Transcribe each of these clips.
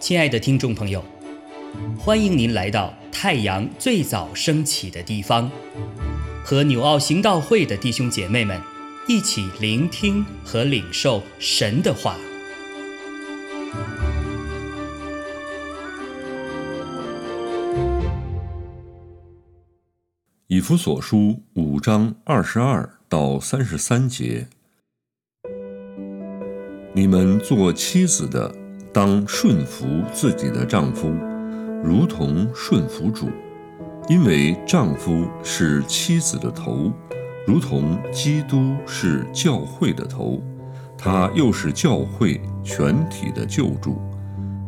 亲爱的听众朋友，欢迎您来到太阳最早升起的地方，和纽奥行道会的弟兄姐妹们一起聆听和领受神的话。以弗所书五章二十二到三十三节，你们做妻子的。当顺服自己的丈夫，如同顺服主，因为丈夫是妻子的头，如同基督是教会的头，他又是教会全体的救主。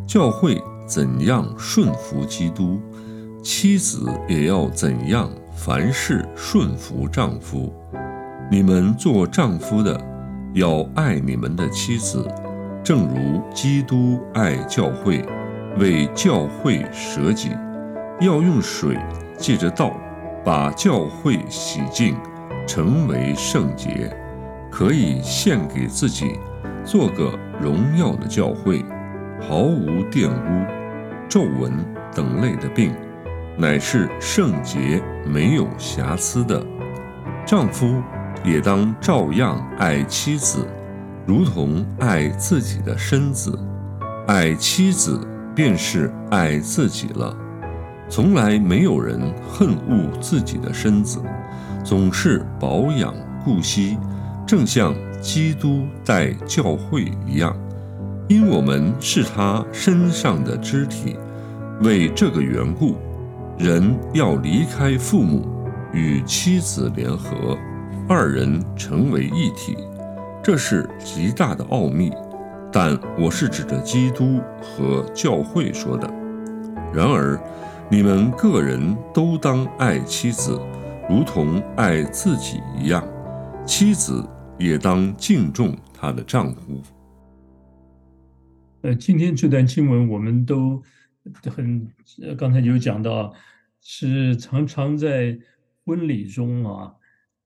教会怎样顺服基督，妻子也要怎样凡事顺服丈夫。你们做丈夫的，要爱你们的妻子。正如基督爱教会，为教会舍己，要用水借着道，把教会洗净，成为圣洁，可以献给自己，做个荣耀的教会，毫无玷污、皱纹等类的病，乃是圣洁、没有瑕疵的。丈夫也当照样爱妻子。如同爱自己的身子，爱妻子便是爱自己了。从来没有人恨恶自己的身子，总是保养顾惜，正像基督待教会一样。因我们是他身上的肢体，为这个缘故，人要离开父母，与妻子联合，二人成为一体。这是极大的奥秘，但我是指着基督和教会说的。然而，你们个人都当爱妻子，如同爱自己一样；妻子也当敬重她的丈夫。呃，今天这段经文我们都很，刚才有讲到，是常常在婚礼中啊。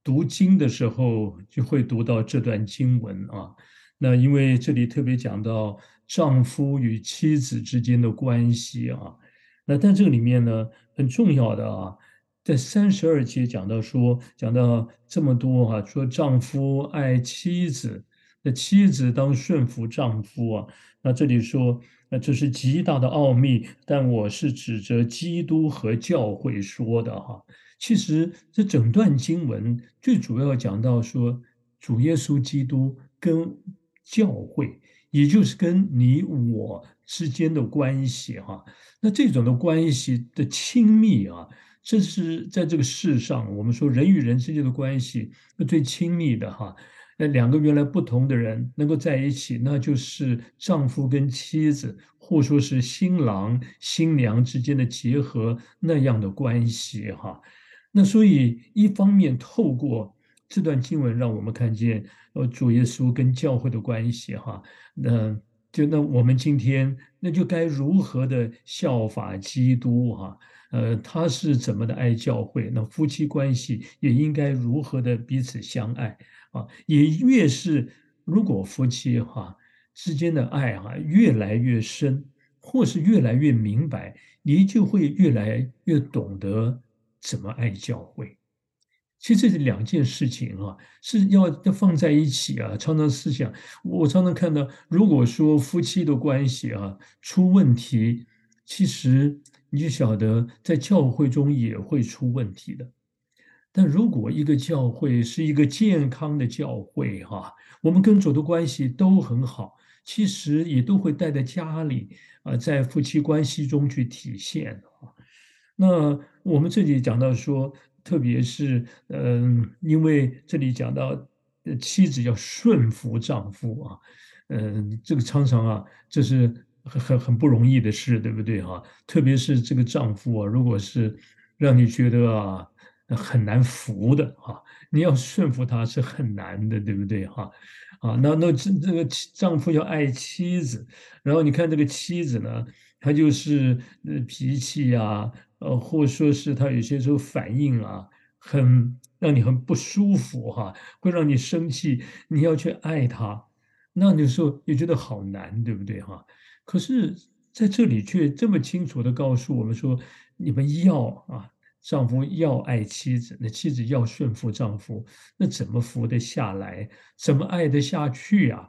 读经的时候就会读到这段经文啊，那因为这里特别讲到丈夫与妻子之间的关系啊，那但这个里面呢很重要的啊，在三十二节讲到说讲到这么多哈，说丈夫爱妻子，那妻子当顺服丈夫啊，那这里说那这是极大的奥秘，但我是指着基督和教会说的哈。其实这整段经文最主要讲到说，主耶稣基督跟教会，也就是跟你我之间的关系哈。那这种的关系的亲密啊，这是在这个世上，我们说人与人之间的关系最亲密的哈。那两个原来不同的人能够在一起，那就是丈夫跟妻子，或说是新郎新娘之间的结合那样的关系哈。那所以，一方面透过这段经文，让我们看见呃主耶稣跟教会的关系哈。那就那我们今天那就该如何的效法基督哈？呃，他是怎么的爱教会？那夫妻关系也应该如何的彼此相爱啊？也越是如果夫妻哈之间的爱哈越来越深，或是越来越明白，你就会越来越懂得。怎么爱教会？其实这是两件事情啊，是要要放在一起啊。常常思想，我常常看到，如果说夫妻的关系啊出问题，其实你就晓得，在教会中也会出问题的。但如果一个教会是一个健康的教会哈，我们跟主的关系都很好，其实也都会带在家里啊，在夫妻关系中去体现啊。那我们这里讲到说，特别是嗯，因为这里讲到妻子要顺服丈夫啊，嗯，这个常常啊，这是很很很不容易的事，对不对哈？特别是这个丈夫啊，如果是让你觉得啊很难服的哈，你要顺服他是很难的，对不对哈？啊，那那这这个丈夫要爱妻子，然后你看这个妻子呢，他就是呃脾气呀。呃，或者说是他有些时候反应啊，很让你很不舒服哈，会让你生气，你要去爱他，那有时候也觉得好难，对不对哈？可是在这里却这么清楚的告诉我们说，你们要啊，丈夫要爱妻子，那妻子要顺服丈夫，那怎么服得下来？怎么爱得下去呀？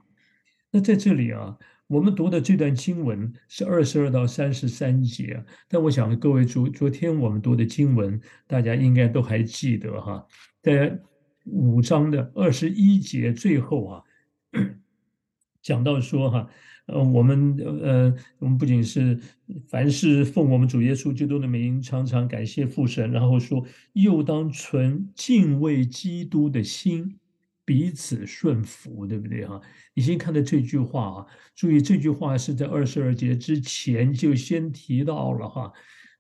那在这里啊。我们读的这段经文是二十二到三十三节，但我想各位昨昨天我们读的经文，大家应该都还记得哈，在五章的二十一节最后啊，讲到说哈，呃，我们呃，我们不仅是凡是奉我们主耶稣基督的名，常常感谢父神，然后说又当存敬畏基督的心。彼此顺服，对不对哈？你先看到这句话啊，注意这句话是在二十二节之前就先提到了哈。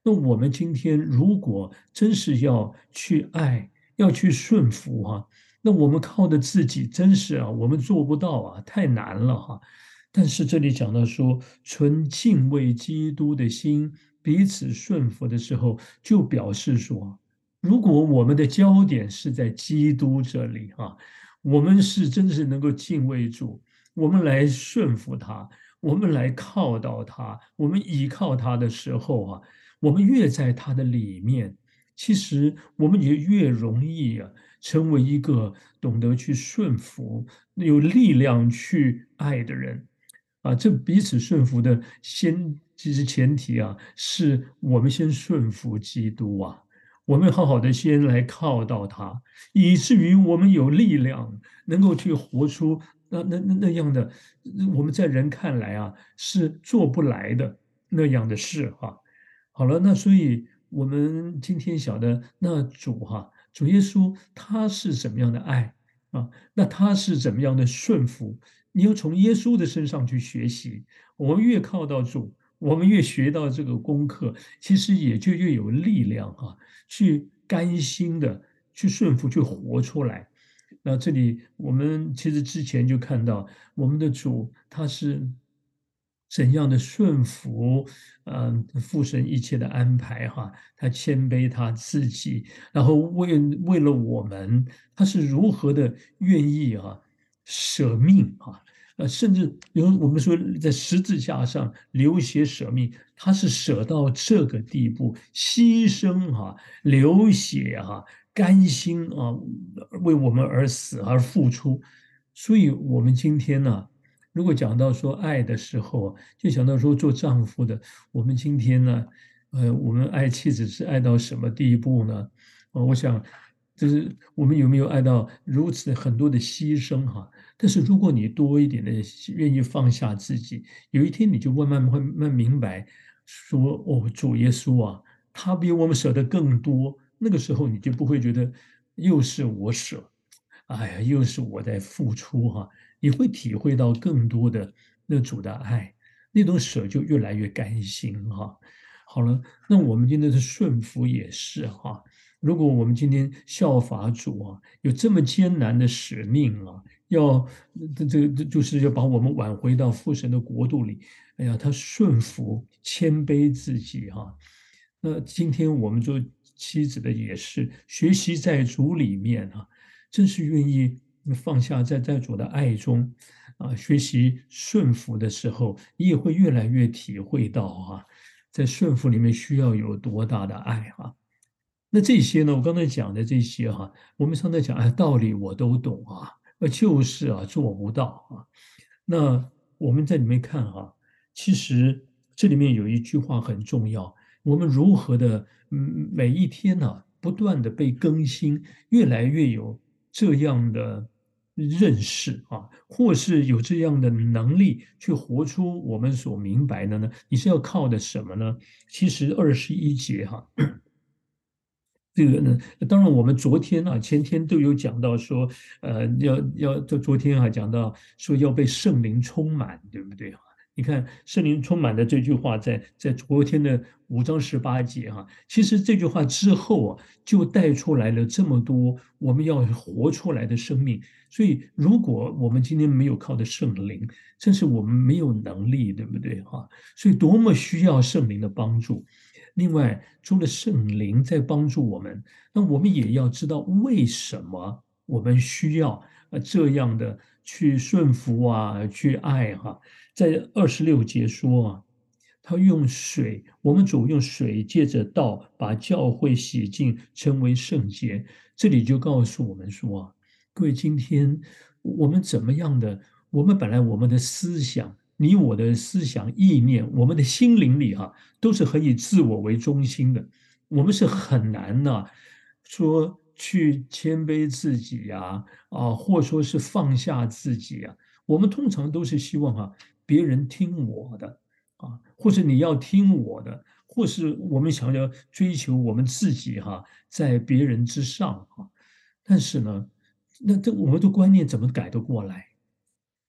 那我们今天如果真是要去爱，要去顺服哈，那我们靠的自己真是啊，我们做不到啊，太难了哈。但是这里讲到说，存敬畏基督的心，彼此顺服的时候，就表示说，如果我们的焦点是在基督这里哈。我们是真是能够敬畏主，我们来顺服他，我们来靠到他，我们依靠他的时候啊，我们越在他的里面，其实我们也越容易啊，成为一个懂得去顺服、有力量去爱的人啊。这彼此顺服的先，其实前提啊，是我们先顺服基督啊。我们好好的先来靠到他，以至于我们有力量，能够去活出那那那那样的，我们在人看来啊是做不来的那样的事哈。好了，那所以我们今天晓得那主哈，主耶稣他是怎么样的爱啊？那他是怎么样的顺服？你要从耶稣的身上去学习。我们越靠到主，我们越学到这个功课，其实也就越有力量哈。去甘心的去顺服，去活出来。那这里我们其实之前就看到，我们的主他是怎样的顺服，嗯，父神一切的安排哈。他谦卑他自己，然后为为了我们，他是如何的愿意啊舍命啊。呃，甚至有我们说在十字架上流血舍命，他是舍到这个地步，牺牲哈，流血哈，甘心啊，为我们而死而付出。所以，我们今天呢，如果讲到说爱的时候，就想到说做丈夫的，我们今天呢，呃，我们爱妻子是爱到什么地步呢？啊，我想，就是我们有没有爱到如此很多的牺牲哈？但是如果你多一点的愿意放下自己，有一天你就慢慢会慢明白，说哦，主耶稣啊，他比我们舍得更多。那个时候你就不会觉得又是我舍，哎呀，又是我在付出哈。你会体会到更多的那主的爱，那种舍就越来越甘心哈。好了，那我们今天的顺服也是哈。如果我们今天效法主啊，有这么艰难的使命啊。要这这这就是要把我们挽回到父神的国度里。哎呀，他顺服、谦卑自己哈。那今天我们做妻子的也是学习在主里面啊，真是愿意放下在在主的爱中啊，学习顺服的时候，你也会越来越体会到啊，在顺服里面需要有多大的爱啊。那这些呢，我刚才讲的这些哈，我们常常讲哎，道理我都懂啊。呃，就是啊，做不到啊。那我们在里面看哈，其实这里面有一句话很重要：我们如何的，每一天呢，不断的被更新，越来越有这样的认识啊，或是有这样的能力去活出我们所明白的呢？你是要靠的什么呢？其实二十一节哈。这个呢，当然我们昨天啊、前天都有讲到说，呃，要要就昨天啊讲到说要被圣灵充满，对不对哈？你看圣灵充满的这句话，在在昨天的五章十八节哈，其实这句话之后啊，就带出来了这么多我们要活出来的生命。所以，如果我们今天没有靠的圣灵，真是我们没有能力，对不对哈？所以多么需要圣灵的帮助。另外，除了圣灵在帮助我们，那我们也要知道为什么我们需要呃这样的去顺服啊，去爱哈。在二十六节说啊，他用水，我们主用水借着道把教会洗净，成为圣洁。这里就告诉我们说啊，各位，今天我们怎么样的？我们本来我们的思想。你我的思想意念，我们的心灵里哈，都是很以自我为中心的。我们是很难呢，说去谦卑自己呀，啊，或说是放下自己呀。我们通常都是希望哈，别人听我的啊，或是你要听我的，或是我们想要追求我们自己哈，在别人之上哈。但是呢，那这我们的观念怎么改得过来？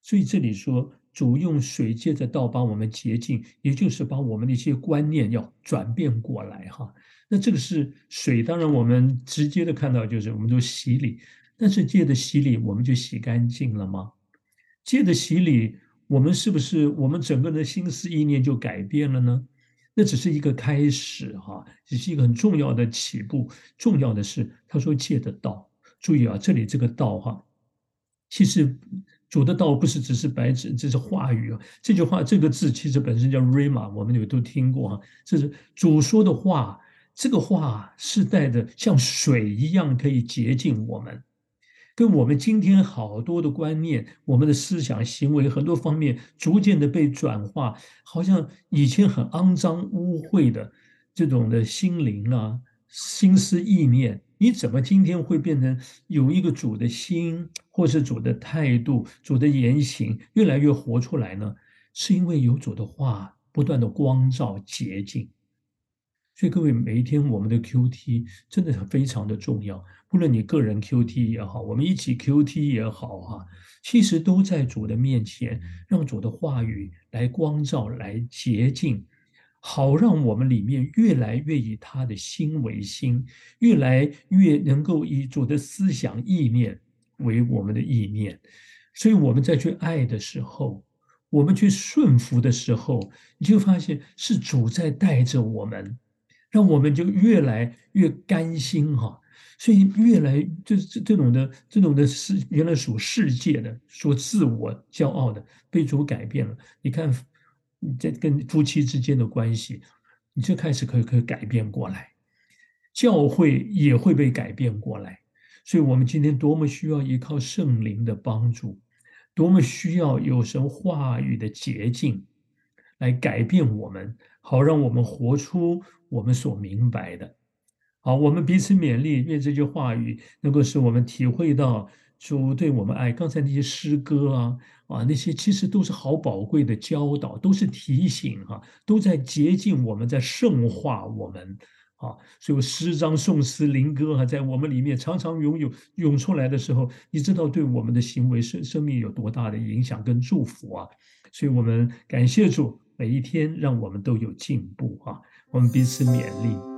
所以这里说。主用水借着道把我们洁净，也就是把我们的一些观念要转变过来哈。那这个是水，当然我们直接的看到就是我们都洗礼，但是借着洗礼我们就洗干净了吗？借着洗礼，我们是不是我们整个的心思意念就改变了呢？那只是一个开始哈，只是一个很重要的起步。重要的是他说借的道，注意啊，这里这个道哈，其实。主的道不是只是白纸，这是话语啊。这句话这个字其实本身叫 rama，我们有都听过哈。这是主说的话，这个话是带着像水一样可以洁净我们，跟我们今天好多的观念、我们的思想、行为很多方面逐渐的被转化，好像以前很肮脏污秽的这种的心灵啊、心思意念。你怎么今天会变成有一个主的心，或是主的态度、主的言行越来越活出来呢？是因为有主的话不断的光照洁净。所以各位，每一天我们的 Q T 真的非常的重要。不论你个人 Q T 也好，我们一起 Q T 也好，啊，其实都在主的面前，让主的话语来光照、来洁净。好，让我们里面越来越以他的心为心，越来越能够以主的思想意念为我们的意念。所以，我们在去爱的时候，我们去顺服的时候，你就发现是主在带着我们，让我们就越来越甘心哈。所以，越来就是这种的这种的世原来属世界的、说自我骄傲的，被主改变了。你看。你在跟夫妻之间的关系，你就开始可以可以改变过来，教会也会被改变过来。所以，我们今天多么需要依靠圣灵的帮助，多么需要有神话语的捷径来改变我们，好让我们活出我们所明白的。好，我们彼此勉励，愿这句话语能够使我们体会到。主对我们爱，刚才那些诗歌啊啊，那些其实都是好宝贵的教导，都是提醒哈，都在洁净我们，在圣化我们啊。所以诗章、颂词、灵歌哈，在我们里面常常涌有涌出来的时候，你知道对我们的行为生生命有多大的影响跟祝福啊？所以我们感谢主，每一天让我们都有进步啊，我们彼此勉励。